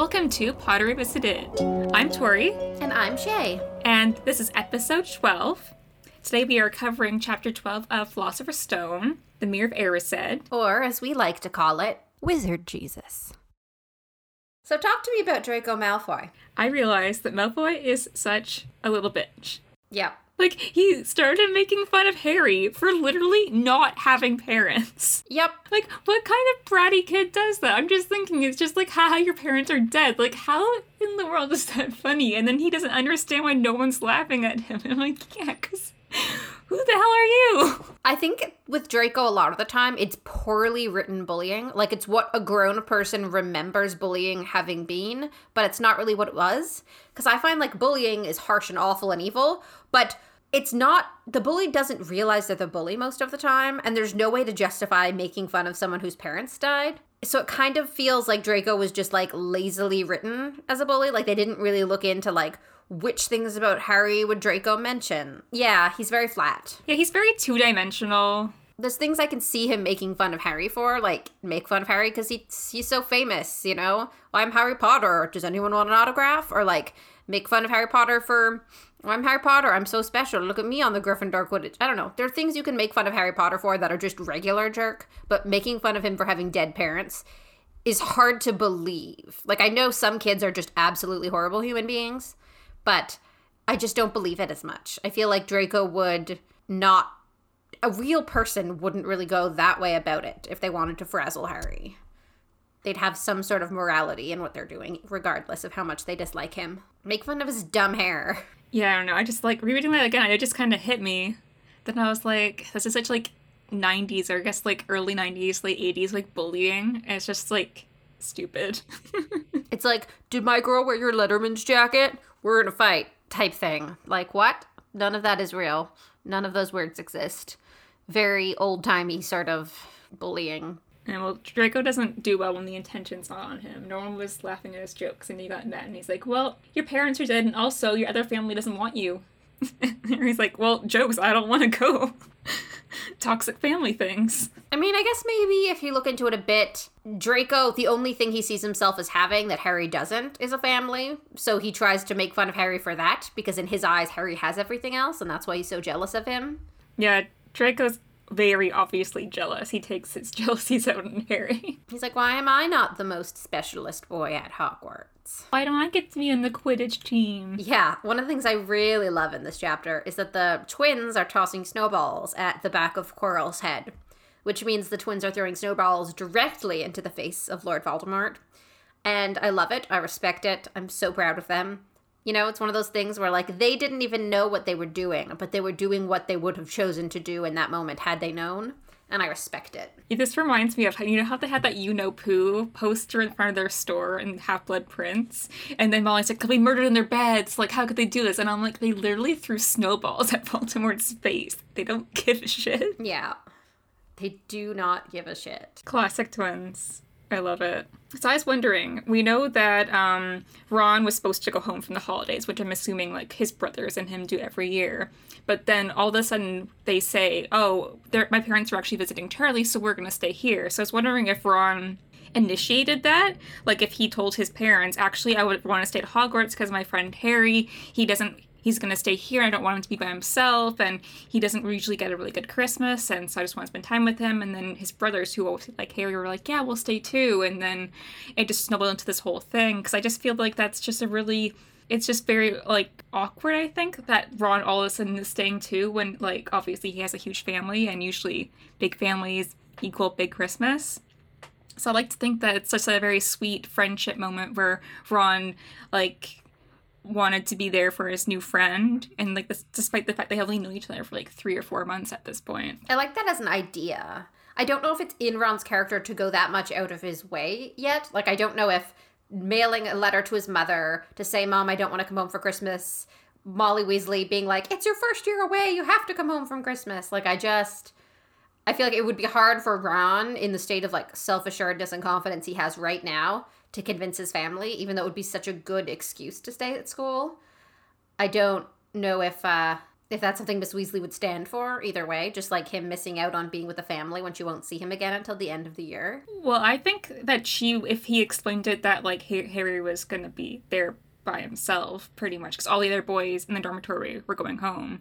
Welcome to Potter Revisited. I'm Tori, And I'm Shay. and this is episode 12. Today we are covering chapter 12 of Philosopher's Stone, The Mirror of Erised. Or, as we like to call it, Wizard Jesus. So, talk to me about Draco Malfoy. I realize that Malfoy is such a little bitch. Yep. Like, he started making fun of Harry for literally not having parents. Yep. Like, what kind of bratty kid does that? I'm just thinking, it's just like, haha, your parents are dead. Like, how in the world is that funny? And then he doesn't understand why no one's laughing at him. And I'm like, yeah, because who the hell are you? I think with Draco, a lot of the time, it's poorly written bullying. Like, it's what a grown person remembers bullying having been, but it's not really what it was. Because I find like bullying is harsh and awful and evil, but it's not, the bully doesn't realize they're the bully most of the time, and there's no way to justify making fun of someone whose parents died. So it kind of feels like Draco was just like lazily written as a bully. Like, they didn't really look into like, which things about Harry would Draco mention? Yeah, he's very flat Yeah, he's very two dimensional. there's things I can see him making fun of Harry for, like make fun of Harry because he's he's so famous, you know. I'm Harry Potter. Does anyone want an autograph? Or like make fun of Harry Potter for I'm Harry Potter. I'm so special. Look at me on the Gryffindor Quidditch. I don't know. There are things you can make fun of Harry Potter for that are just regular jerk, but making fun of him for having dead parents is hard to believe. Like I know some kids are just absolutely horrible human beings, but I just don't believe it as much. I feel like Draco would not a real person wouldn't really go that way about it if they wanted to frazzle Harry. They'd have some sort of morality in what they're doing, regardless of how much they dislike him. Make fun of his dumb hair. Yeah, I don't know. I just like rereading that again. It just kind of hit me. Then I was like, this is such like 90s or I guess like early 90s, late 80s, like bullying. And it's just like stupid. It's like, did my girl wear your Letterman's jacket? We're in a fight type thing. Like, what? None of that is real. None of those words exist. Very old timey sort of bullying. And well, Draco doesn't do well when the intention's not on him. No one was laughing at his jokes, and he got mad. And he's like, "Well, your parents are dead, and also your other family doesn't want you." and he's like, "Well, jokes. I don't want to go." Toxic family things. I mean, I guess maybe if you look into it a bit, Draco, the only thing he sees himself as having that Harry doesn't is a family. So he tries to make fun of Harry for that because in his eyes, Harry has everything else, and that's why he's so jealous of him. Yeah, Draco's very obviously jealous. He takes his jealousies out on Harry. He's like, why am I not the most specialist boy at Hogwarts? Why don't I get to be in the Quidditch team? Yeah, one of the things I really love in this chapter is that the twins are tossing snowballs at the back of Quirrell's head, which means the twins are throwing snowballs directly into the face of Lord Voldemort. And I love it. I respect it. I'm so proud of them. You know, it's one of those things where, like, they didn't even know what they were doing, but they were doing what they would have chosen to do in that moment had they known. And I respect it. This reminds me of you know how they had that you know poo poster in front of their store in Half Blood Prince, and then Molly's like, "They'll be murdered in their beds. Like, how could they do this?" And I'm like, they literally threw snowballs at Voldemort's face. They don't give a shit. Yeah. They do not give a shit. Classic twins. I love it. So I was wondering, we know that um, Ron was supposed to go home from the holidays, which I'm assuming like his brothers and him do every year. But then all of a sudden they say, "Oh, my parents are actually visiting Charlie, so we're gonna stay here." So I was wondering if Ron initiated that, like if he told his parents, "Actually, I would want to stay at Hogwarts because my friend Harry, he doesn't." He's gonna stay here. I don't want him to be by himself, and he doesn't usually get a really good Christmas, and so I just want to spend time with him. And then his brothers, who always like Harry, were like, "Yeah, we'll stay too." And then it just snowballed into this whole thing because I just feel like that's just a really it's just very like awkward i think that ron all of a sudden is staying too when like obviously he has a huge family and usually big families equal big christmas so i like to think that it's such a very sweet friendship moment where ron like wanted to be there for his new friend and like this despite the fact they have only known each other for like three or four months at this point I like that as an idea. I don't know if it's in Ron's character to go that much out of his way yet. Like, I don't know if mailing a letter to his mother to say, Mom, I don't want to come home for Christmas, Molly Weasley being like, It's your first year away, you have to come home from Christmas. Like, I just. I feel like it would be hard for Ron in the state of like self assuredness and confidence he has right now to convince his family, even though it would be such a good excuse to stay at school. I don't know if uh if that's something Miss Weasley would stand for, either way, just like him missing out on being with the family when she won't see him again until the end of the year. Well, I think that she, if he explained it that like Harry was going to be there by himself, pretty much, because all the other boys in the dormitory were going home.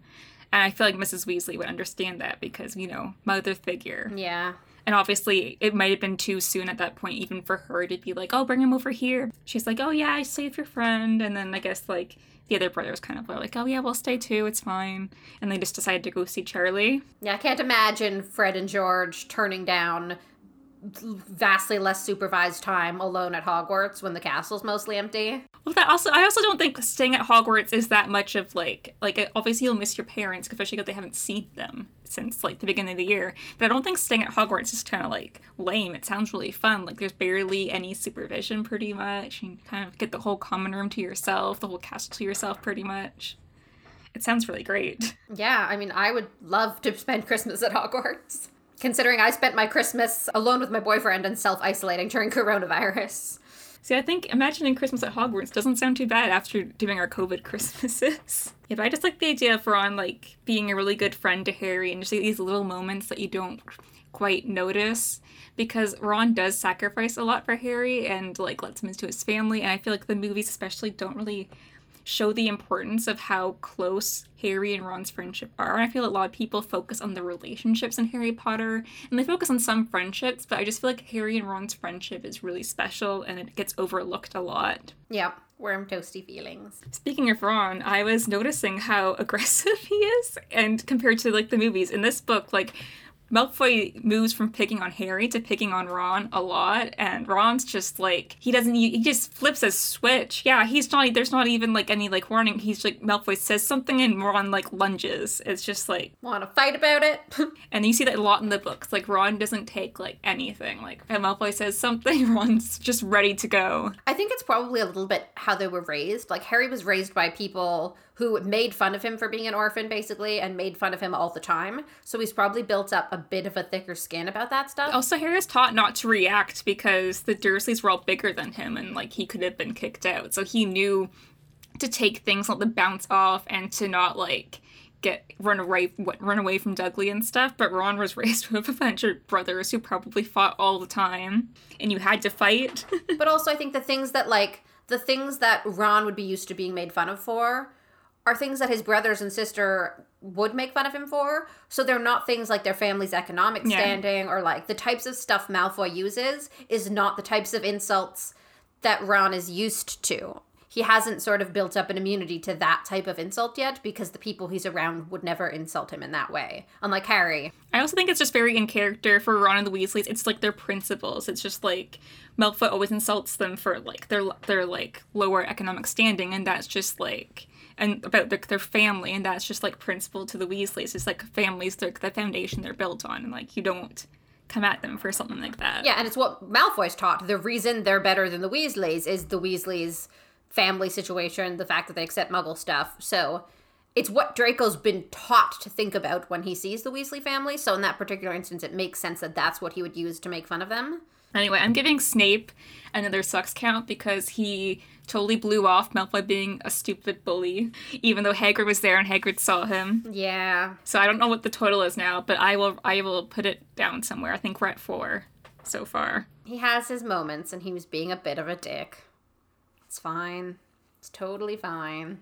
And I feel like Mrs. Weasley would understand that because, you know, mother figure. Yeah. And obviously, it might have been too soon at that point, even for her to be like, oh, bring him over here. She's like, oh, yeah, I saved your friend. And then I guess, like, the other brothers kind of were like, oh, yeah, we'll stay too. It's fine. And they just decided to go see Charlie. Yeah, I can't imagine Fred and George turning down vastly less supervised time alone at Hogwarts when the castle's mostly empty. Well, that also I also don't think staying at Hogwarts is that much of like like obviously you'll miss your parents, especially because they haven't seen them since like the beginning of the year. But I don't think staying at Hogwarts is kind of like lame. It sounds really fun. Like there's barely any supervision, pretty much. You kind of get the whole common room to yourself, the whole castle to yourself, pretty much. It sounds really great. Yeah, I mean, I would love to spend Christmas at Hogwarts considering I spent my Christmas alone with my boyfriend and self isolating during coronavirus. See, I think imagining Christmas at Hogwarts doesn't sound too bad after doing our COVID Christmases. yeah, but I just like the idea of Ron like being a really good friend to Harry and just like, these little moments that you don't quite notice because Ron does sacrifice a lot for Harry and like lets him into his family and I feel like the movies especially don't really show the importance of how close Harry and Ron's friendship are. And I feel a lot of people focus on the relationships in Harry Potter, and they focus on some friendships, but I just feel like Harry and Ron's friendship is really special and it gets overlooked a lot. Yep. Worm toasty feelings. Speaking of Ron, I was noticing how aggressive he is, and compared to like the movies in this book, like Malfoy moves from picking on Harry to picking on Ron a lot, and Ron's just like he doesn't. He just flips a switch. Yeah, he's not. There's not even like any like warning. He's like Malfoy says something and Ron like lunges. It's just like want to fight about it. and you see that a lot in the books. Like Ron doesn't take like anything. Like if Malfoy says something, Ron's just ready to go. I think it's probably a little bit how they were raised. Like Harry was raised by people who made fun of him for being an orphan, basically, and made fun of him all the time. So he's probably built up a bit of a thicker skin about that stuff. Also, Harry is taught not to react because the Dursleys were all bigger than him and, like, he could have been kicked out. So he knew to take things, let them bounce off, and to not, like, get run away run away from Dudley and stuff, but Ron was raised with a bunch of brothers who probably fought all the time and you had to fight. but also I think the things that like the things that Ron would be used to being made fun of for are things that his brothers and sister would make fun of him for. So they're not things like their family's economic standing yeah. or like the types of stuff Malfoy uses is not the types of insults that Ron is used to. He hasn't sort of built up an immunity to that type of insult yet because the people he's around would never insult him in that way. Unlike Harry. I also think it's just very in character for Ron and the Weasleys. It's like their principles. It's just like Malfoy always insults them for like their their like lower economic standing and that's just like and about their, family, and that's just like principle to the Weasleys. It's like families, they're the foundation they're built on, and like you don't come at them for something like that. Yeah, and it's what Malfoy's taught. The reason they're better than the Weasleys is the Weasleys' family situation, the fact that they accept Muggle stuff. So it's what Draco's been taught to think about when he sees the Weasley family. So in that particular instance, it makes sense that that's what he would use to make fun of them. Anyway, I'm giving Snape another sucks count because he totally blew off Malfoy being a stupid bully, even though Hagrid was there and Hagrid saw him. Yeah. So I don't know what the total is now, but I will I will put it down somewhere. I think we're at four so far. He has his moments, and he was being a bit of a dick. It's fine. It's totally fine.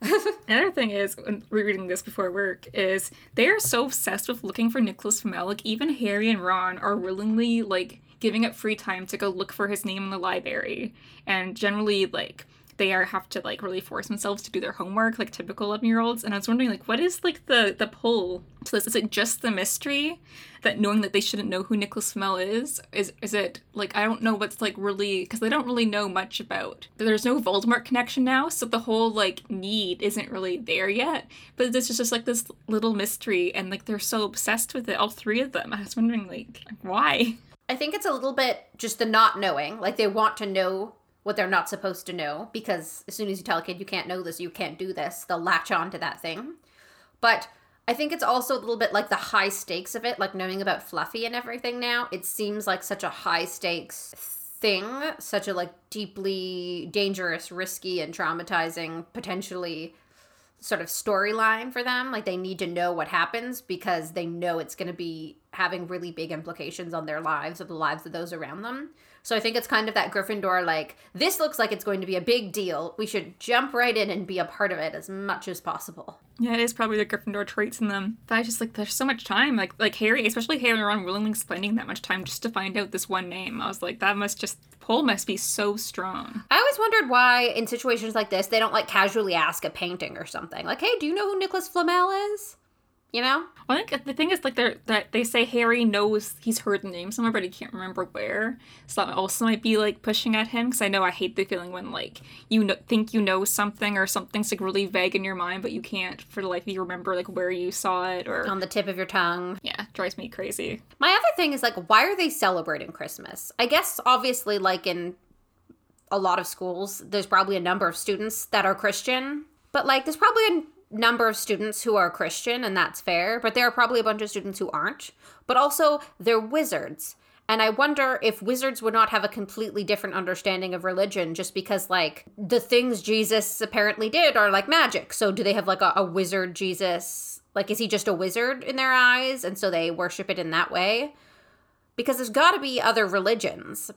Another thing is, rereading this before work, is they are so obsessed with looking for Nicholas Flamel. Like even Harry and Ron are willingly like giving up free time to go look for his name in the library. And generally, like, they are have to like really force themselves to do their homework like typical 11 year olds and i was wondering like what is like the the pull to this? Is it just the mystery that knowing that they shouldn't know who nicholas flamel is? Is is it like i don't know what's like really because they don't really know much about there's no voldemort connection now so the whole like need isn't really there yet. But this is just like this little mystery and like they're so obsessed with it all three of them. I was wondering like why I think it's a little bit just the not knowing. Like they want to know what they're not supposed to know because as soon as you tell a kid you can't know this, you can't do this, they'll latch on to that thing. But I think it's also a little bit like the high stakes of it, like knowing about Fluffy and everything now. It seems like such a high stakes thing, such a like deeply dangerous, risky and traumatizing, potentially sort of storyline for them. Like they need to know what happens because they know it's going to be having really big implications on their lives or the lives of those around them. So I think it's kind of that Gryffindor like this looks like it's going to be a big deal. We should jump right in and be a part of it as much as possible. Yeah, it is probably the Gryffindor traits in them. But I just like there's so much time. Like like Harry, especially Harry and Ron willingly spending that much time just to find out this one name. I was like, that must just pull must be so strong. I always wondered why in situations like this they don't like casually ask a painting or something. Like, hey, do you know who Nicholas Flamel is? You know? I think the thing is like they're that they say Harry knows he's heard the name somewhere, but he can't remember where. So that also might be like pushing at him because I know I hate the feeling when like you know, think you know something or something's like really vague in your mind, but you can't for the life of you remember like where you saw it or On the tip of your tongue. yeah, drives me crazy. My other thing is like, why are they celebrating Christmas? I guess obviously, like in a lot of schools, there's probably a number of students that are Christian, but like there's probably a number of students who are Christian, and that's fair, but there are probably a bunch of students who aren't. But also, they're wizards. And I wonder if wizards would not have a completely different understanding of religion just because, like, the things Jesus apparently did are like magic. So, do they have like a, a wizard Jesus? Like, is he just a wizard in their eyes? And so they worship it in that way? Because there's got to be other religions.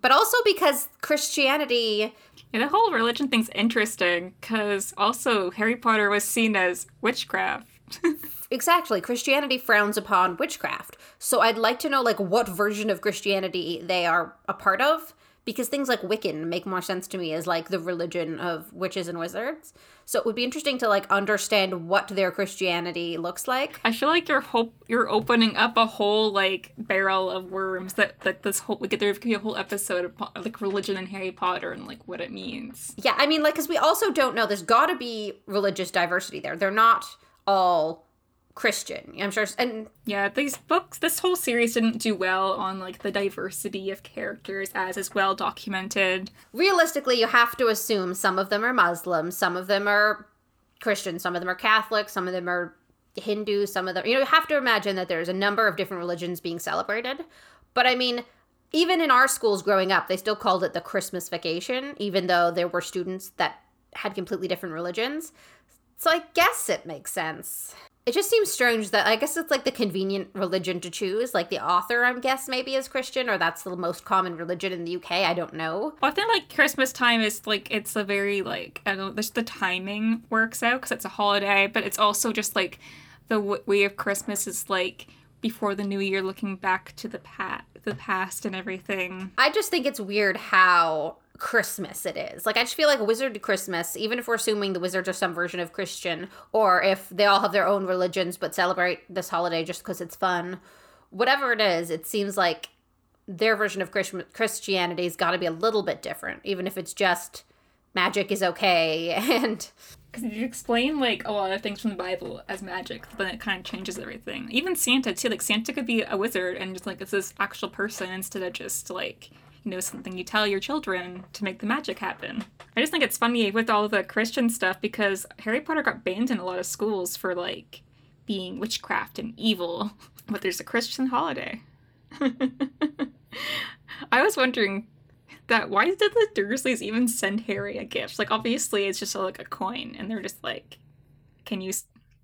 But also because Christianity Yeah, the whole religion thing's interesting because also Harry Potter was seen as witchcraft. Exactly. Christianity frowns upon witchcraft. So I'd like to know like what version of Christianity they are a part of because things like Wiccan make more sense to me as like the religion of witches and wizards. So it would be interesting to like understand what their Christianity looks like. I feel like you're hope you're opening up a whole like barrel of worms that that this whole like there could be a whole episode of like religion and Harry Potter and like what it means. Yeah, I mean like cuz we also don't know there's got to be religious diversity there. They're not all Christian. I'm sure and Yeah, these books, this whole series didn't do well on like the diversity of characters as is well documented. realistically, you have to assume some of them are Muslim, some of them are Christian, some of them are Catholic, some of them are Hindu, some of them, you know, you have to imagine that there's a number of different religions being celebrated. But I mean, even in our schools growing up, they still called it the Christmas vacation, even though there were students that had completely different religions. So I guess it makes sense. It just seems strange that I guess it's like the convenient religion to choose. Like the author, I'm guess, maybe is Christian, or that's the most common religion in the UK. I don't know. Well, I think like Christmas time is like it's a very like I don't know, just the timing works out because it's a holiday, but it's also just like the w- way of Christmas is like before the new year, looking back to the past, the past and everything. I just think it's weird how Christmas it is. Like I just feel like Wizard Christmas, even if we're assuming the wizards are some version of Christian, or if they all have their own religions but celebrate this holiday just because it's fun, whatever it is, it seems like their version of Christ- Christianity's got to be a little bit different, even if it's just magic is okay and Because you explain like a lot of things from the Bible as magic, but then it kind of changes everything. Even Santa too. Like Santa could be a wizard and just like it's this actual person instead of just like you know something you tell your children to make the magic happen. I just think it's funny with all the Christian stuff because Harry Potter got banned in a lot of schools for like being witchcraft and evil, but there's a Christian holiday. I was wondering that why did the Dursleys even send Harry a gift? Like obviously it's just like a coin, and they're just like, "Can you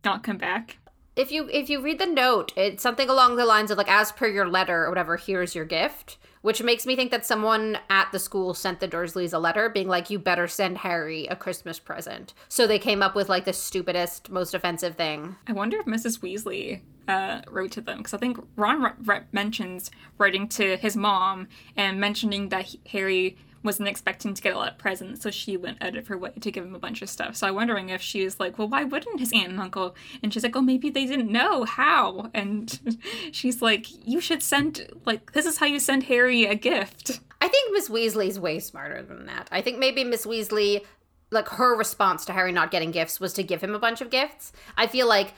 not come back?" if you if you read the note, it's something along the lines of like as per your letter or whatever, here's your gift. Which makes me think that someone at the school sent the Dursleys a letter being like, you better send Harry a Christmas present. So they came up with like the stupidest, most offensive thing. I wonder if Mrs. Weasley uh, wrote to them because I think Ron r- r- mentions writing to his mom and mentioning that he- Harry wasn't expecting to get a lot of presents, so she went out of her way to give him a bunch of stuff. So I'm wondering if she was like, "Well, why wouldn't his aunt and uncle?" And she's like, "Oh, maybe they didn't know how." And she's like, "You should send like this is how you send Harry a gift." I think Miss Weasley's way smarter than that. I think maybe Miss Weasley, like her response to Harry not getting gifts was to give him a bunch of gifts. I feel like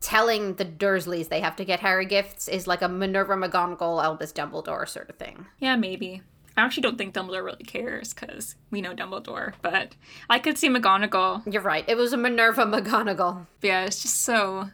telling the Dursleys they have to get Harry gifts is like a Minerva McGonagall, Albus Dumbledore sort of thing. Yeah, maybe. I actually don't think Dumbledore really cares because we know Dumbledore, but I could see McGonagall You're right. It was a Minerva McGonagall. Yeah, it's just so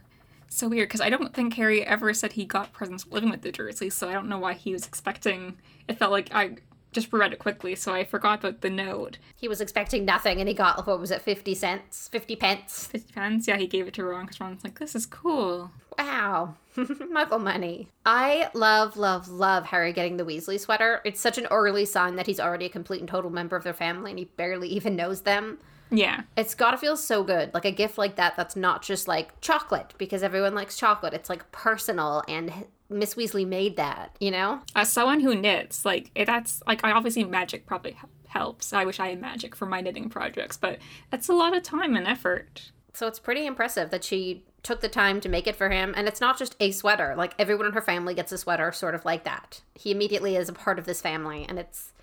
so weird because I don't think Harry ever said he got presents living with the Dursleys, so I don't know why he was expecting. It felt like I just read it quickly, so I forgot about the note. He was expecting nothing and he got, what was it, 50 cents? 50 pence? 50 pence? Yeah, he gave it to Ron because Ron's like, this is cool. Wow. Muggle money. I love, love, love Harry getting the Weasley sweater. It's such an early sign that he's already a complete and total member of their family and he barely even knows them. Yeah. It's gotta feel so good. Like a gift like that that's not just like chocolate, because everyone likes chocolate. It's like personal and Miss Weasley made that, you know? As someone who knits, like eh, that's like I obviously magic probably helps. I wish I had magic for my knitting projects, but that's a lot of time and effort. So it's pretty impressive that she took the time to make it for him and it's not just a sweater. Like everyone in her family gets a sweater sort of like that. He immediately is a part of this family and it's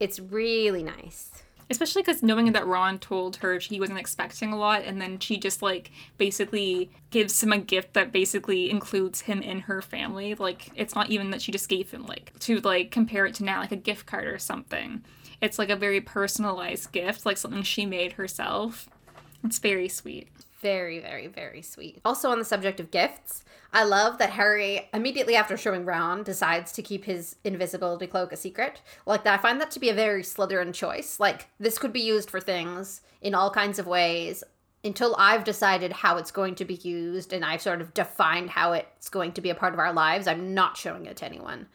it's really nice especially because knowing that Ron told her he wasn't expecting a lot, and then she just like basically gives him a gift that basically includes him in her family. Like it's not even that she just gave him like to like compare it to now like a gift card or something. It's like a very personalized gift, like something she made herself. It's very sweet. Very, very, very sweet. Also, on the subject of gifts, I love that Harry, immediately after showing Ron, decides to keep his invisibility cloak a secret. Like I find that to be a very Slytherin choice. Like, this could be used for things in all kinds of ways until I've decided how it's going to be used and I've sort of defined how it's going to be a part of our lives. I'm not showing it to anyone.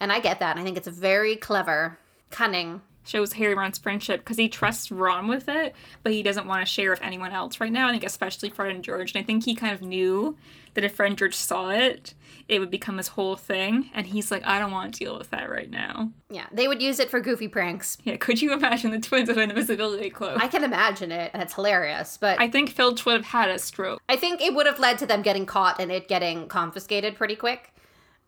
And I get that. I think it's very clever, cunning, shows Harry Ron's friendship because he trusts Ron with it, but he doesn't want to share with anyone else right now. I think especially Fred and George. And I think he kind of knew that if Fred and George saw it, it would become this whole thing. And he's like, I don't want to deal with that right now. Yeah, they would use it for goofy pranks. Yeah, could you imagine the twins with an invisibility cloak? I can imagine it, and it's hilarious. But I think Filch would have had a stroke. I think it would have led to them getting caught and it getting confiscated pretty quick.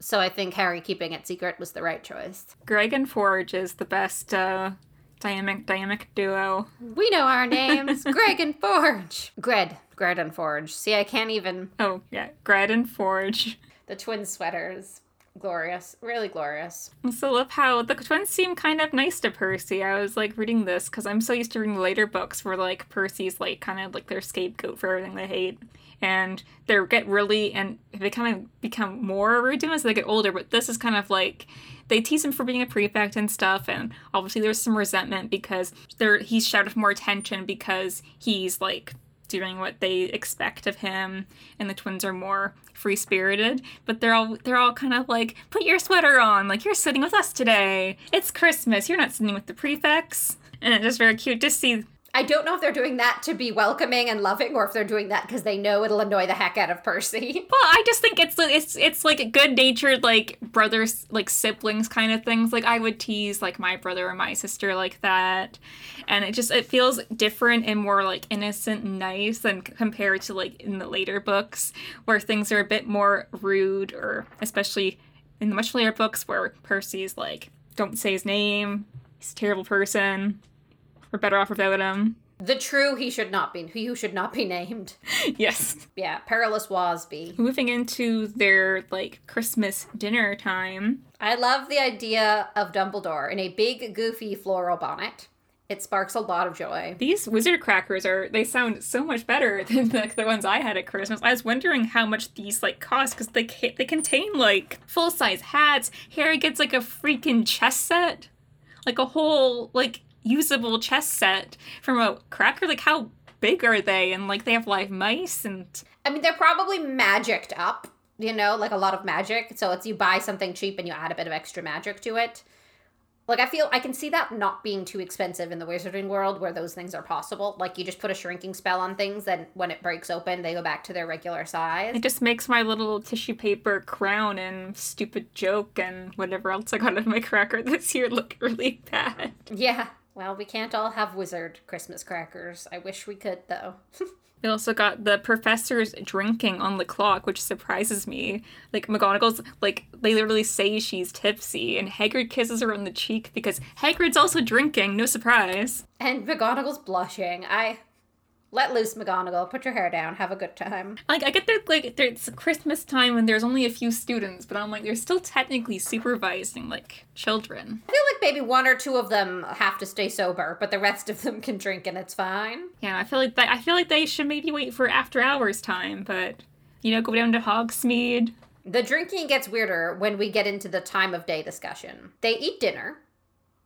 So I think Harry keeping it secret was the right choice. Greg and Forge is the best uh, dynamic dynamic duo. We know our names. Greg and Forge. Gred. Gred and Forge. See, I can't even. Oh, yeah. Gred and Forge. The twin sweaters. Glorious. Really glorious. I also love how the twins seem kind of nice to Percy. I was like reading this because I'm so used to reading later books where like Percy's like kind of like their scapegoat for everything they hate. And they get really, and they kind of become more rude as they get older. But this is kind of like they tease him for being a prefect and stuff, and obviously there's some resentment because there he's shouted for more attention because he's like doing what they expect of him, and the twins are more free spirited. But they're all they're all kind of like, put your sweater on, like you're sitting with us today. It's Christmas. You're not sitting with the prefects. And it's just very cute to see I don't know if they're doing that to be welcoming and loving, or if they're doing that because they know it'll annoy the heck out of Percy. Well, I just think it's it's it's like a good natured like brothers like siblings kind of things. Like I would tease like my brother or my sister like that, and it just it feels different and more like innocent and nice than compared to like in the later books where things are a bit more rude or especially in the much later books where Percy's like don't say his name, he's a terrible person we're better off without him. The true he should not be he who should not be named. yes. Yeah, perilous Wasby. Moving into their like Christmas dinner time. I love the idea of Dumbledore in a big goofy floral bonnet. It sparks a lot of joy. These wizard crackers are they sound so much better than the, the ones I had at Christmas. I was wondering how much these like cost because they they contain like full size hats. Harry gets like a freaking chess set, like a whole like usable chess set from a cracker? Like, how big are they? And like, they have live mice and. I mean, they're probably magicked up, you know, like a lot of magic. So it's you buy something cheap and you add a bit of extra magic to it. Like I feel I can see that not being too expensive in the wizarding world where those things are possible. Like you just put a shrinking spell on things and when it breaks open they go back to their regular size. It just makes my little tissue paper crown and stupid joke and whatever else I got in my cracker this year look really bad. Yeah. Well, we can't all have wizard Christmas crackers. I wish we could, though. We also got the professors drinking on the clock, which surprises me. Like McGonagall's, like they literally say she's tipsy, and Hagrid kisses her on the cheek because Hagrid's also drinking. No surprise. And McGonagall's blushing. I let loose, McGonagall. Put your hair down. Have a good time. Like I get there, like it's Christmas time when there's only a few students, but I'm like they're still technically supervising like children. I feel like maybe one or two of them have to stay sober, but the rest of them can drink and it's fine. Yeah, I feel like that, I feel like they should maybe wait for after hours time, but you know, go down to Hogsmeade. The drinking gets weirder when we get into the time of day discussion. They eat dinner,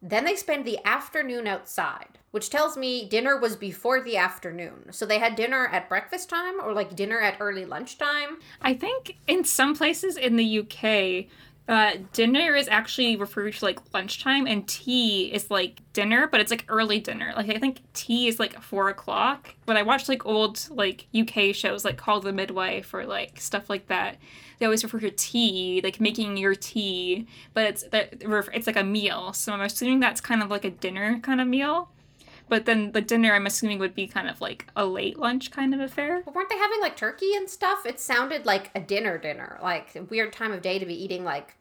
Then they spend the afternoon outside, which tells me dinner was before the afternoon. So they had dinner at breakfast time or like dinner at early lunchtime. I think in some places in the UK, uh, dinner is actually referred to like lunchtime, and tea is like dinner, but it's like early dinner. Like I think tea is like four o'clock. When I watch like old like UK shows, like Call the Midwife or like stuff like that, they always refer to tea, like making your tea, but it's that it's like a meal. So I'm assuming that's kind of like a dinner kind of meal. But then the dinner, I'm assuming, would be kind of like a late lunch kind of affair. But weren't they having like turkey and stuff? It sounded like a dinner dinner, like a weird time of day to be eating like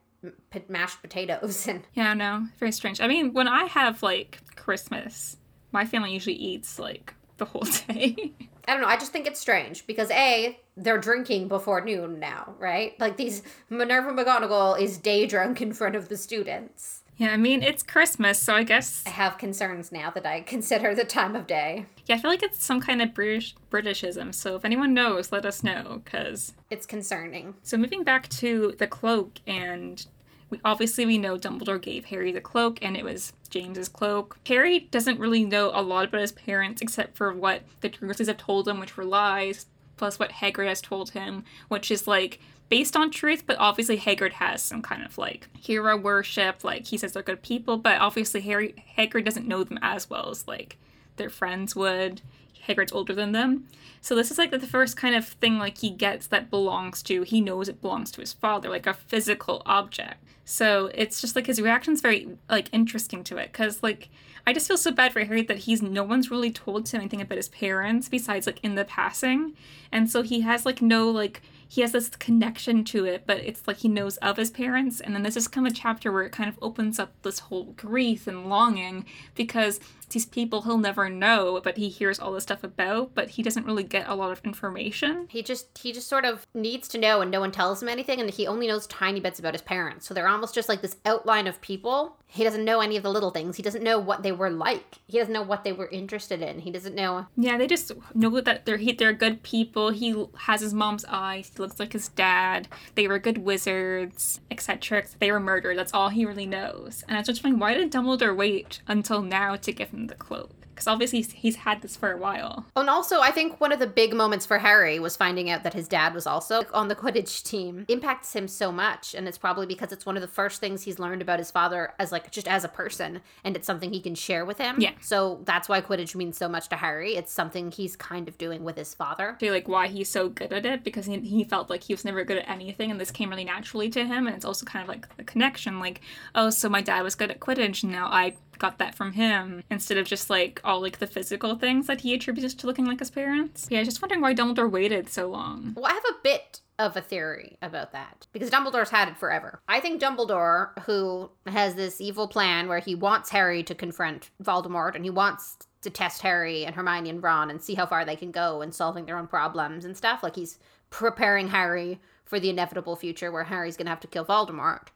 mashed potatoes and Yeah, no, very strange. I mean, when I have like Christmas, my family usually eats like the whole day. I don't know. I just think it's strange because a they're drinking before noon now, right? Like these Minerva McGonagall is day drunk in front of the students. Yeah, I mean, it's Christmas, so I guess. I have concerns now that I consider the time of day. Yeah, I feel like it's some kind of British Britishism. So if anyone knows, let us know, because. It's concerning. So moving back to the cloak, and we obviously we know Dumbledore gave Harry the cloak, and it was James's cloak. Harry doesn't really know a lot about his parents except for what the Dursleys have told him, which were lies, plus what Hagrid has told him, which is like based on truth, but obviously Hagrid has some kind of like hero worship. Like he says they're good people, but obviously Harry Hagrid doesn't know them as well as like their friends would. Hagrid's older than them. So this is like the first kind of thing like he gets that belongs to he knows it belongs to his father, like a physical object. So it's just like his reaction's very like interesting to it cuz like I just feel so bad for Harry that he's no one's really told him anything about his parents besides like in the passing. And so he has like no like he has this connection to it, but it's like he knows of his parents. And then this is kind of a chapter where it kind of opens up this whole grief and longing because these people he'll never know, but he hears all this stuff about, but he doesn't really get a lot of information. He just he just sort of needs to know and no one tells him anything and he only knows tiny bits about his parents. So they're almost just like this outline of people. He doesn't know any of the little things. He doesn't know what they were like. He doesn't know what they were interested in. He doesn't know Yeah, they just know that they're he, they're good people. He has his mom's eyes. He looks like his dad. They were good wizards, etc. They were murdered. That's all he really knows. And I was just wondering, why did Dumbledore wait until now to give him the cloak? Because obviously he's, he's had this for a while. Oh, and also, I think one of the big moments for Harry was finding out that his dad was also on the Quidditch team. Impacts him so much, and it's probably because it's one of the first things he's learned about his father as like just as a person, and it's something he can share with him. Yeah. So that's why Quidditch means so much to Harry. It's something he's kind of doing with his father. I feel like why he's so good at it because he, he felt like he was never good at anything and this came really naturally to him and it's also kind of like the connection like oh so my dad was good at quidditch and now i got that from him instead of just like all like the physical things that he attributes to looking like his parents yeah just wondering why dumbledore waited so long Well, I have a bit of a theory about that because Dumbledore's had it forever. I think Dumbledore, who has this evil plan where he wants Harry to confront Voldemort and he wants to test Harry and Hermione and Ron and see how far they can go in solving their own problems and stuff, like he's preparing Harry for the inevitable future where Harry's going to have to kill Voldemort.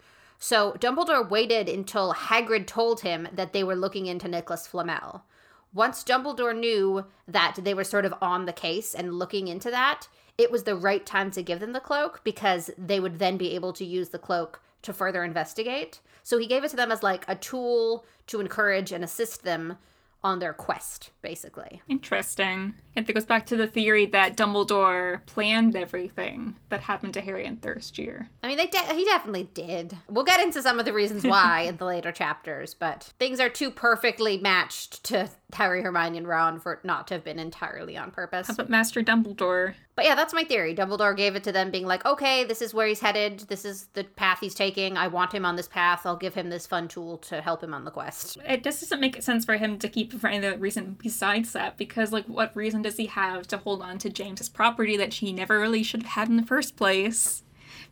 So Dumbledore waited until Hagrid told him that they were looking into Nicholas Flamel. Once Dumbledore knew that they were sort of on the case and looking into that, it was the right time to give them the cloak because they would then be able to use the cloak to further investigate. So he gave it to them as like a tool to encourage and assist them on their quest, basically. interesting and it goes back to the theory that dumbledore planned everything that happened to harry in thirst year I mean, they de- he definitely did. We'll get into some of the reasons why in the later chapters, but things are too perfectly matched to Harry, Hermione, and Ron for not to have been entirely on purpose. but master dumbledore But yeah, that's my theory. Dumbledore gave it to them, being like, okay, this is where he's headed. This is the path he's taking. I want him on this path. I'll give him this fun tool to help him on the quest. it just doesn't make sense for him to keep for any reason besides that because like what reason does he have to hold on to james's property that he never really should have had in the first place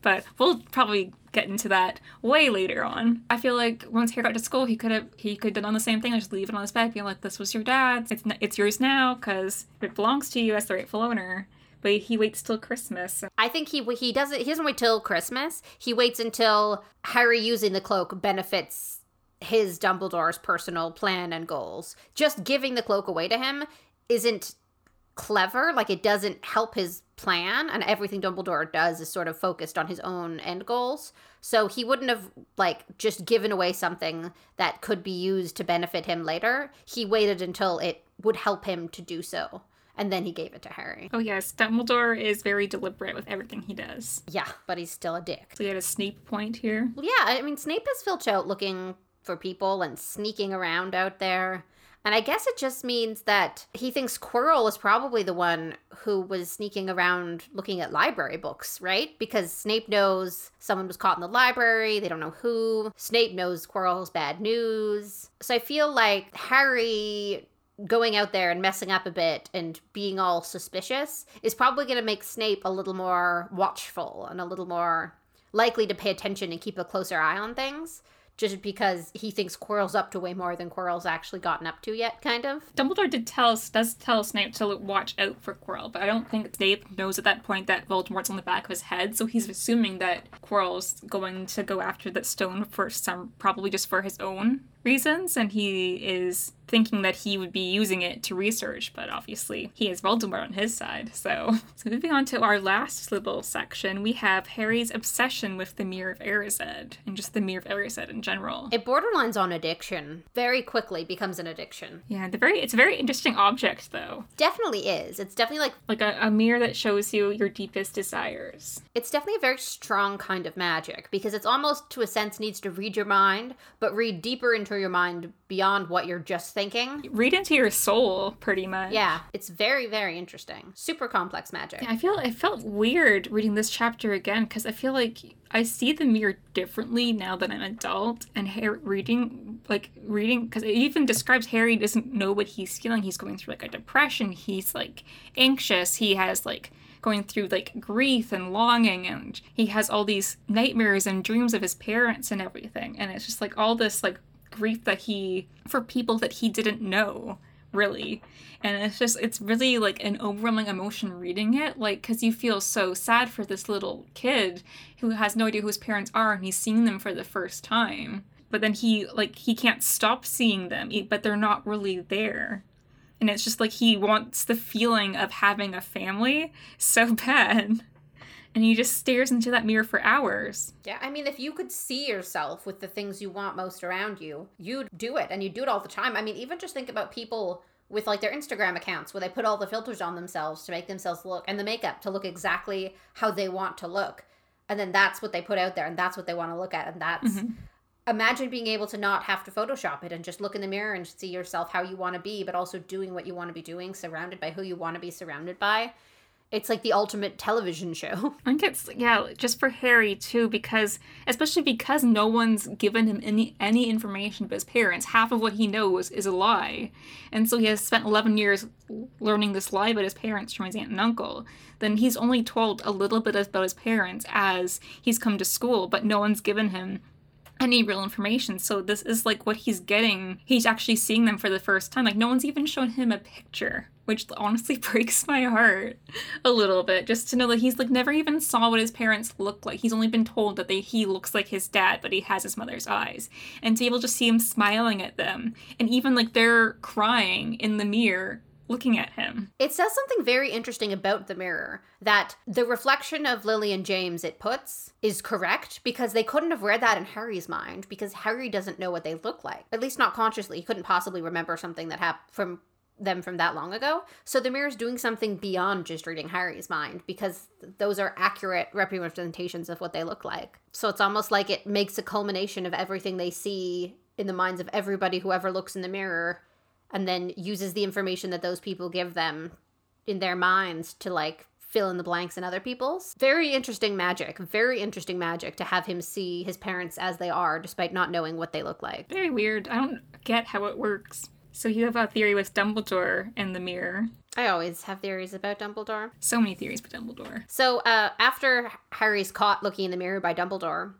but we'll probably get into that way later on i feel like once harry got to school he could have he could have done the same thing and just leave it on his bed being like this was your dad's it's, it's yours now because it belongs to you as the rightful owner but he waits till christmas I think he he doesn't he doesn't wait till Christmas. He waits until Harry using the cloak benefits his Dumbledore's personal plan and goals. Just giving the cloak away to him isn't clever. Like it doesn't help his plan and everything Dumbledore does is sort of focused on his own end goals. So he wouldn't have like just given away something that could be used to benefit him later. He waited until it would help him to do so. And then he gave it to Harry. Oh yes, Dumbledore is very deliberate with everything he does. Yeah, but he's still a dick. So you had a Snape point here. Well, yeah, I mean Snape has filched out looking for people and sneaking around out there. And I guess it just means that he thinks Quirrell is probably the one who was sneaking around looking at library books, right? Because Snape knows someone was caught in the library, they don't know who. Snape knows Quirrell's bad news. So I feel like Harry going out there and messing up a bit and being all suspicious is probably going to make Snape a little more watchful and a little more likely to pay attention and keep a closer eye on things just because he thinks Quirrell's up to way more than Quirrell's actually gotten up to yet, kind of. Dumbledore did tell does tell Snape to watch out for Quirrell, but I don't think Snape knows at that point that Voldemort's on the back of his head, so he's assuming that Quirrell's going to go after that stone for some, probably just for his own reasons, and he is thinking that he would be using it to research, but obviously he has Voldemort on his side. So, so moving on to our last little section, we have Harry's obsession with the Mirror of Erised and just the Mirror of Erised in general. It borderlines on addiction. Very quickly becomes an addiction. Yeah, the very it's a very interesting object though. Definitely is. It's definitely like like a, a mirror that shows you your deepest desires. It's definitely a very strong kind of magic because it's almost to a sense needs to read your mind, but read deeper into your mind beyond what you're just thinking. Read into your soul, pretty much. Yeah, it's very, very interesting. Super complex magic. Yeah, I feel I felt weird reading this chapter again because I feel like I see the mirror differently now that I'm an adult, and Harry reading like reading because it even describes Harry doesn't know what he's feeling. He's going through like a depression. He's like anxious. He has like going through like grief and longing and he has all these nightmares and dreams of his parents and everything and it's just like all this like grief that he for people that he didn't know really. And it's just it's really like an overwhelming emotion reading it like because you feel so sad for this little kid who has no idea who his parents are and he's seeing them for the first time. But then he like he can't stop seeing them but they're not really there. And it's just like he wants the feeling of having a family so bad and he just stares into that mirror for hours. Yeah, I mean, if you could see yourself with the things you want most around you, you'd do it, and you do it all the time. I mean, even just think about people with like their Instagram accounts where they put all the filters on themselves to make themselves look and the makeup to look exactly how they want to look. And then that's what they put out there and that's what they want to look at and that's mm-hmm. imagine being able to not have to photoshop it and just look in the mirror and see yourself how you want to be but also doing what you want to be doing surrounded by who you want to be surrounded by it's like the ultimate television show. I think it's yeah, just for Harry too, because especially because no one's given him any any information about his parents. Half of what he knows is a lie, and so he has spent eleven years learning this lie about his parents from his aunt and uncle. Then he's only told a little bit about his parents as he's come to school, but no one's given him any real information. So this is like what he's getting. He's actually seeing them for the first time. Like no one's even shown him a picture, which honestly breaks my heart a little bit. Just to know that he's like never even saw what his parents look like. He's only been told that they he looks like his dad, but he has his mother's eyes. And to be able to see him smiling at them, and even like they're crying in the mirror looking at him. It says something very interesting about the mirror that the reflection of Lily and James it puts is correct because they couldn't have read that in Harry's mind because Harry doesn't know what they look like. At least not consciously. He couldn't possibly remember something that happened from them from that long ago. So the mirror is doing something beyond just reading Harry's mind because those are accurate representations of what they look like. So it's almost like it makes a culmination of everything they see in the minds of everybody who ever looks in the mirror and then uses the information that those people give them in their minds to like fill in the blanks in other people's. Very interesting magic. Very interesting magic to have him see his parents as they are despite not knowing what they look like. Very weird. I don't get how it works. So you have a theory with Dumbledore and the mirror. I always have theories about Dumbledore. So many theories about Dumbledore. So uh, after Harry's caught looking in the mirror by Dumbledore,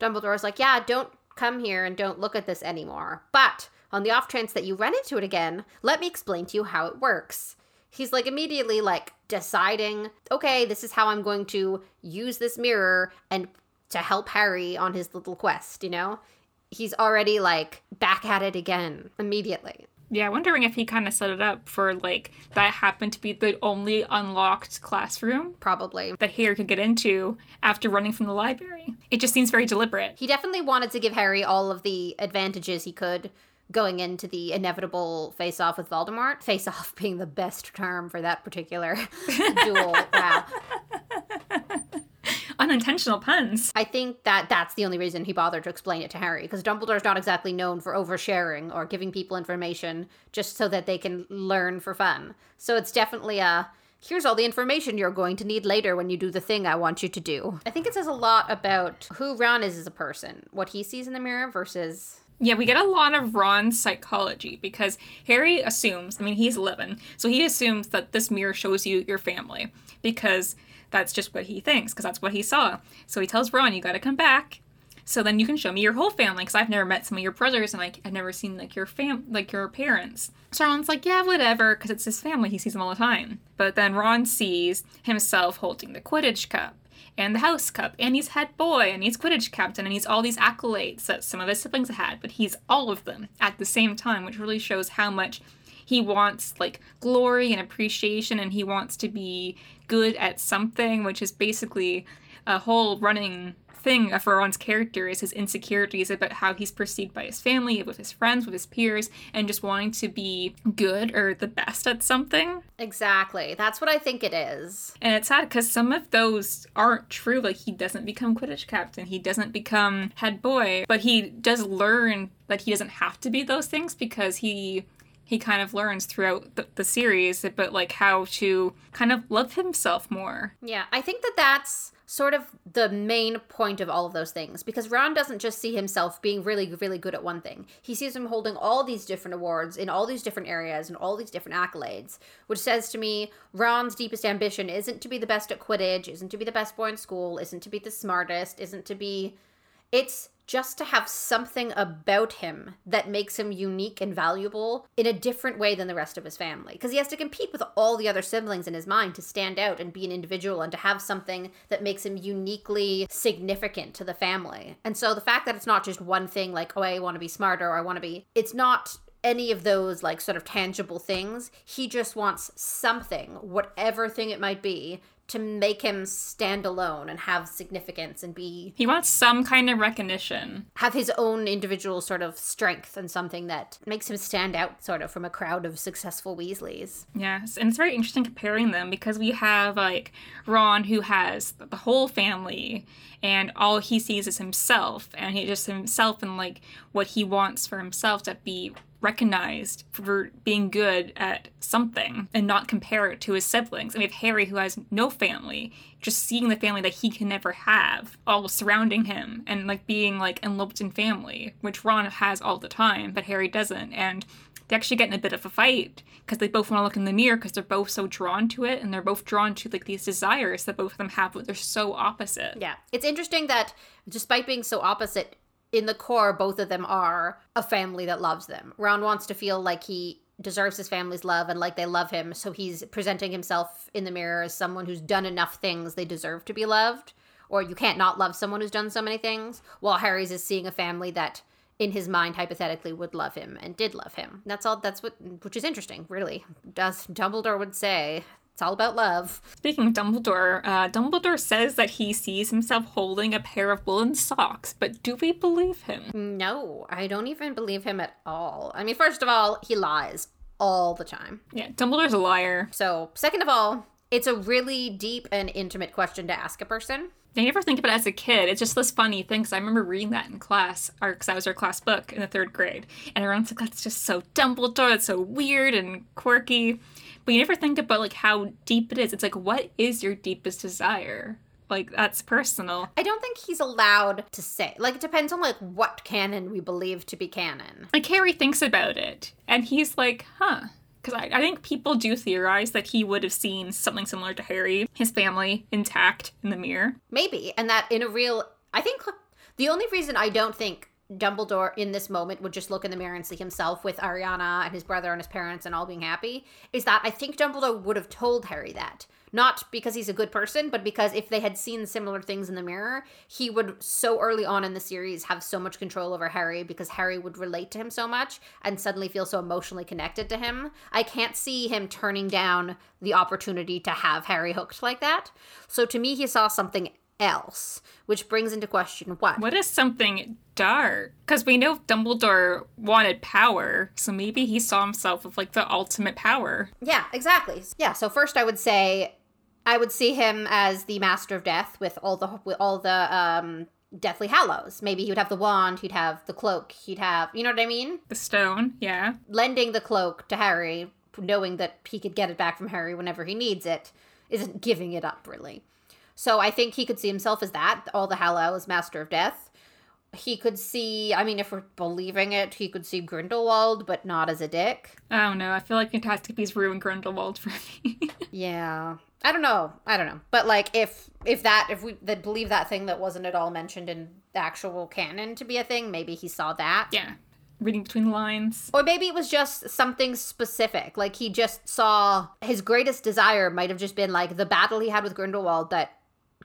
Dumbledore's like, "Yeah, don't come here and don't look at this anymore. But on the off chance that you run into it again, let me explain to you how it works. He's like immediately like deciding, okay, this is how I'm going to use this mirror and to help Harry on his little quest, you know? He's already like back at it again immediately. Yeah, I'm wondering if he kind of set it up for like that happened to be the only unlocked classroom Probably. that Harry could get into after running from the library. It just seems very deliberate. He definitely wanted to give Harry all of the advantages he could going into the inevitable face off with Voldemort. Face off being the best term for that particular duel. Wow. Unintentional puns. I think that that's the only reason he bothered to explain it to Harry because Dumbledore's not exactly known for oversharing or giving people information just so that they can learn for fun. So it's definitely a here's all the information you're going to need later when you do the thing I want you to do. I think it says a lot about who Ron is as a person, what he sees in the mirror versus Yeah, we get a lot of Ron's psychology because Harry assumes, I mean, he's 11, so he assumes that this mirror shows you your family because that's just what he thinks, because that's what he saw. So he tells Ron, you gotta come back. So then you can show me your whole family, because I've never met some of your brothers, and like I've never seen like your fam, like your parents. So Ron's like, yeah, whatever, because it's his family. He sees them all the time. But then Ron sees himself holding the Quidditch cup, and the House Cup, and he's head boy, and he's Quidditch captain, and he's all these accolades that some of his siblings had, but he's all of them at the same time, which really shows how much he wants like glory and appreciation, and he wants to be good at something, which is basically a whole running thing of Ron's character is his insecurities about how he's perceived by his family, with his friends, with his peers, and just wanting to be good or the best at something. Exactly. That's what I think it is. And it's sad because some of those aren't true. Like he doesn't become Quidditch captain, he doesn't become head boy, but he does learn that he doesn't have to be those things because he he kind of learns throughout the, the series but like how to kind of love himself more. Yeah, I think that that's sort of the main point of all of those things because Ron doesn't just see himself being really, really good at one thing. He sees him holding all these different awards in all these different areas and all these different accolades, which says to me Ron's deepest ambition isn't to be the best at Quidditch, isn't to be the best boy in school, isn't to be the smartest, isn't to be. It's just to have something about him that makes him unique and valuable in a different way than the rest of his family. Because he has to compete with all the other siblings in his mind to stand out and be an individual and to have something that makes him uniquely significant to the family. And so the fact that it's not just one thing like, oh, I want to be smarter or I want to be, it's not any of those like sort of tangible things. He just wants something, whatever thing it might be, to make him stand alone and have significance and be He wants some kind of recognition. have his own individual sort of strength and something that makes him stand out sort of from a crowd of successful Weasleys. Yes, and it's very interesting comparing them because we have like Ron who has the whole family and all he sees is himself and he just himself and like what he wants for himself to be recognized for being good at something and not compare it to his siblings. And we have Harry who has no family, just seeing the family that he can never have all surrounding him and like being like enveloped in family, which Ron has all the time, but Harry doesn't. And they actually get in a bit of a fight because they both want to look in the mirror because they're both so drawn to it and they're both drawn to like these desires that both of them have, but they're so opposite. Yeah. It's interesting that despite being so opposite, in the core, both of them are a family that loves them. Ron wants to feel like he deserves his family's love and like they love him, so he's presenting himself in the mirror as someone who's done enough things they deserve to be loved. Or you can't not love someone who's done so many things. While Harry's is seeing a family that in his mind hypothetically would love him and did love him. That's all that's what which is interesting, really. As Dumbledore would say, it's all about love. Speaking of Dumbledore, uh, Dumbledore says that he sees himself holding a pair of woolen socks, but do we believe him? No, I don't even believe him at all. I mean, first of all, he lies all the time. Yeah, Dumbledore's a liar. So, second of all, it's a really deep and intimate question to ask a person. I never think about it as a kid. It's just this funny thing because I remember reading that in class, or because that was our class book in the third grade, and everyone's like, "That's just so Dumbledore. That's so weird and quirky." But you never think about like how deep it is. It's like, what is your deepest desire? Like that's personal. I don't think he's allowed to say. Like it depends on like what canon we believe to be canon. Like Harry thinks about it, and he's like, "Huh." Because I, I think people do theorize that he would have seen something similar to Harry, his family intact in the mirror. Maybe, and that in a real I think the only reason I don't think Dumbledore in this moment would just look in the mirror and see himself with Ariana and his brother and his parents and all being happy is that I think Dumbledore would have told Harry that. Not because he's a good person, but because if they had seen similar things in the mirror, he would so early on in the series have so much control over Harry because Harry would relate to him so much and suddenly feel so emotionally connected to him. I can't see him turning down the opportunity to have Harry hooked like that. So to me, he saw something else, which brings into question what? What is something dark? Because we know Dumbledore wanted power, so maybe he saw himself with like the ultimate power. Yeah, exactly. Yeah, so first I would say I would see him as the master of death with all the with all the um Deathly Hallows. Maybe he would have the wand, he'd have the cloak, he'd have, you know what I mean? The stone, yeah. Lending the cloak to Harry, knowing that he could get it back from Harry whenever he needs it, isn't giving it up really. So I think he could see himself as that, all the Hallows, Master of Death. He could see, I mean, if we're believing it, he could see Grindelwald, but not as a dick. I don't know. I feel like Fantastic Beasts ruined Grindelwald for me. yeah. I don't know. I don't know. But like if if that if we that believe that thing that wasn't at all mentioned in the actual canon to be a thing, maybe he saw that. yeah. Reading between the lines. Or maybe it was just something specific. Like he just saw his greatest desire might have just been like the battle he had with Grindelwald that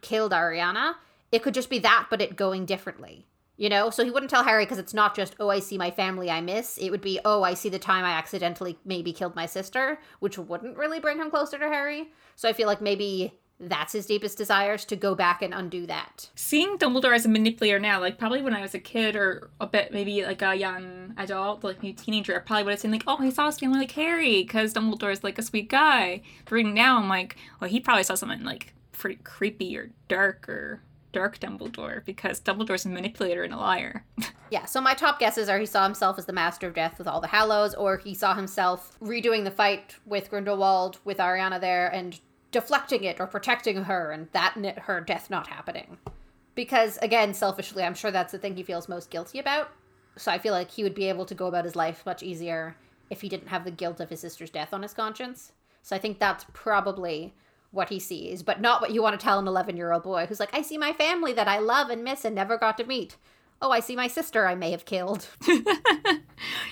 killed Ariana. It could just be that, but it going differently. You know? So he wouldn't tell Harry because it's not just, oh, I see my family I miss. It would be, oh, I see the time I accidentally maybe killed my sister, which wouldn't really bring him closer to Harry. So I feel like maybe that's his deepest desires to go back and undo that. Seeing Dumbledore as a manipulator now, like probably when I was a kid or a bit maybe like a young adult, like maybe teenager, I probably would have seen like, oh, he saw his family like Harry because Dumbledore is like a sweet guy. But reading now, I'm like, well, he probably saw something like pretty creepy or dark or dark Dumbledore because Dumbledore's a manipulator and a liar. Yeah, so my top guesses are he saw himself as the Master of Death with all the Hallows, or he saw himself redoing the fight with Grindelwald with Ariana there and deflecting it or protecting her, and that n- her death not happening. Because again, selfishly, I'm sure that's the thing he feels most guilty about. So I feel like he would be able to go about his life much easier if he didn't have the guilt of his sister's death on his conscience. So I think that's probably what he sees, but not what you want to tell an 11 year old boy who's like, I see my family that I love and miss and never got to meet. Oh, I see my sister I may have killed.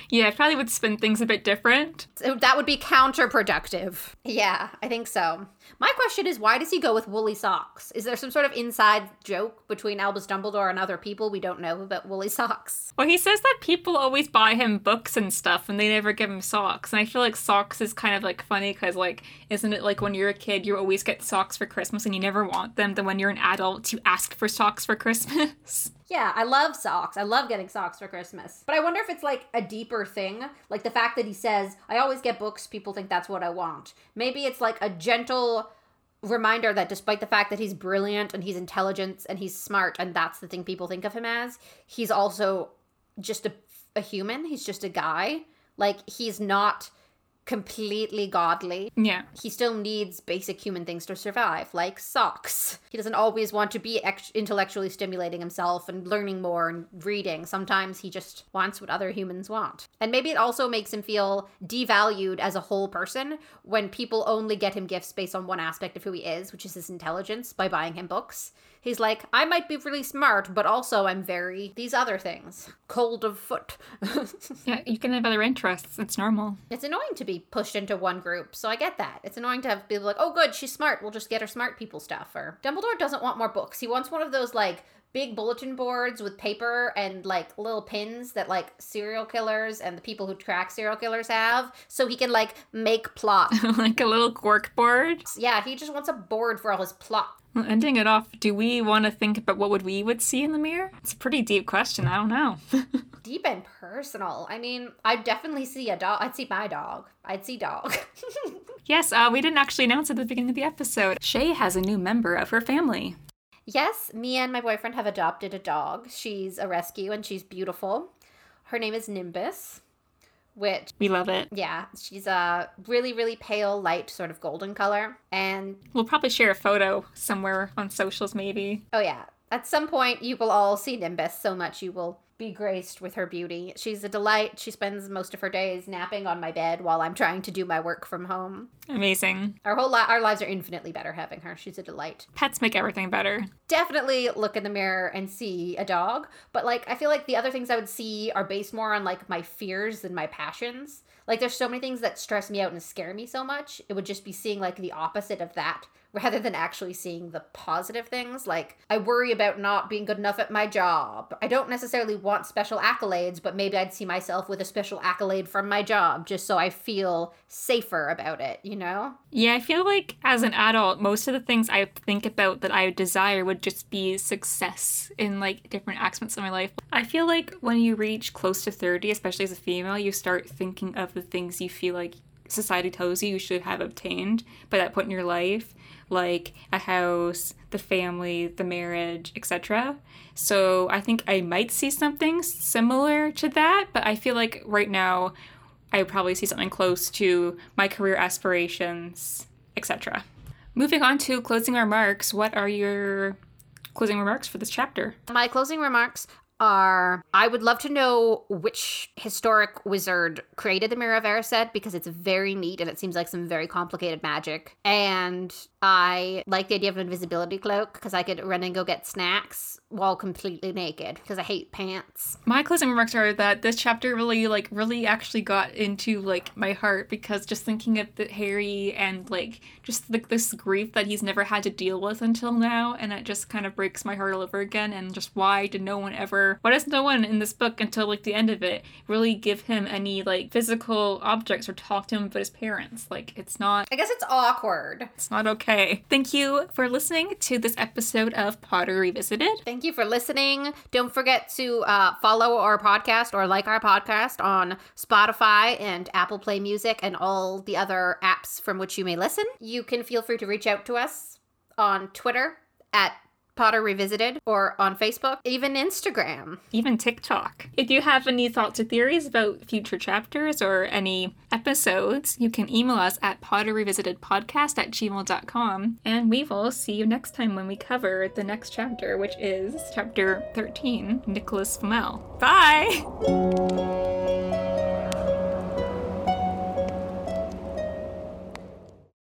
yeah, I probably would spin things a bit different. So that would be counterproductive. Yeah, I think so. My question is why does he go with woolly socks? Is there some sort of inside joke between Albus Dumbledore and other people we don't know about woolly socks? Well, he says that people always buy him books and stuff and they never give him socks. And I feel like socks is kind of like funny because, like, isn't it like when you're a kid, you always get socks for Christmas and you never want them? Then when you're an adult, you ask for socks for Christmas. Yeah, I love socks. I love getting socks for Christmas. But I wonder if it's like a deeper thing. Like the fact that he says, I always get books, people think that's what I want. Maybe it's like a gentle reminder that despite the fact that he's brilliant and he's intelligent and he's smart and that's the thing people think of him as, he's also just a, a human. He's just a guy. Like he's not completely godly. yeah. He still needs basic human things to survive, like socks. He doesn't always want to be ex- intellectually stimulating himself and learning more and reading. Sometimes he just wants what other humans want. And maybe it also makes him feel devalued as a whole person when people only get him gifts based on one aspect of who he is, which is his intelligence, by buying him books. He's like, I might be really smart, but also I'm very these other things. Cold of foot. Yeah, you can have other interests. It's normal. It's annoying to be pushed into one group, so I get that. It's annoying to have people like, oh, good, she's smart. We'll just get her smart people stuff. Or Dumbledore doesn't want more books. He wants one of those like big bulletin boards with paper and like little pins that like serial killers and the people who track serial killers have, so he can like make plot. like a little cork board. yeah, he just wants a board for all his plot. Well, ending it off, do we want to think about what would we would see in the mirror? It's a pretty deep question. I don't know. Deep and personal. I mean, I'd definitely see a dog. I'd see my dog. I'd see dog. yes, uh, we didn't actually announce at the beginning of the episode. Shay has a new member of her family. Yes, me and my boyfriend have adopted a dog. She's a rescue and she's beautiful. Her name is Nimbus, which, We love it. yeah, she's a really, really pale, light, sort of golden color. And We'll probably share a photo somewhere on socials, maybe. oh, yeah, At some point, you will all see Nimbus so much you will be graced with her beauty. She's a delight. She spends most of her days napping on my bed while I'm trying to do my work from home. Amazing. Our whole li- our lives are infinitely better having her. She's a delight. Pets make everything better. Definitely look in the mirror and see a dog, but like I feel like the other things I would see are based more on like my fears than my passions. Like there's so many things that stress me out and scare me so much. It would just be seeing like the opposite of that rather than actually seeing the positive things. Like, I worry about not being good enough at my job. I don't necessarily want special accolades, but maybe I'd see myself with a special accolade from my job just so I feel safer about it, you know? Yeah, I feel like as an adult, most of the things I think about that I desire would just be success in like different aspects of my life. I feel like when you reach close to 30, especially as a female, you start thinking of the things you feel like society tells you you should have obtained by that point in your life like a house, the family, the marriage, etc. So I think I might see something similar to that, but I feel like right now I would probably see something close to my career aspirations, etc. Moving on to closing remarks, what are your closing remarks for this chapter? My closing remarks are I would love to know which historic wizard created the Mirror of Erised because it's very neat and it seems like some very complicated magic. And I like the idea of an invisibility cloak because I could run and go get snacks while completely naked because I hate pants. My closing remarks are that this chapter really, like, really actually got into like my heart because just thinking of the Harry and like just like this grief that he's never had to deal with until now, and it just kind of breaks my heart all over again. And just why did no one ever? Why does no one in this book until like the end of it really give him any like physical objects or talk to him about his parents? Like, it's not. I guess it's awkward. It's not okay. Thank you for listening to this episode of Potter Revisited. Thank you for listening. Don't forget to uh, follow our podcast or like our podcast on Spotify and Apple Play Music and all the other apps from which you may listen. You can feel free to reach out to us on Twitter at Potter Revisited or on Facebook, even Instagram. even TikTok. If you have any thoughts or theories about future chapters or any episodes, you can email us at potterrevisitedpodcast at gmail.com. And we will see you next time when we cover the next chapter, which is chapter 13, Nicolas Flamel. Bye!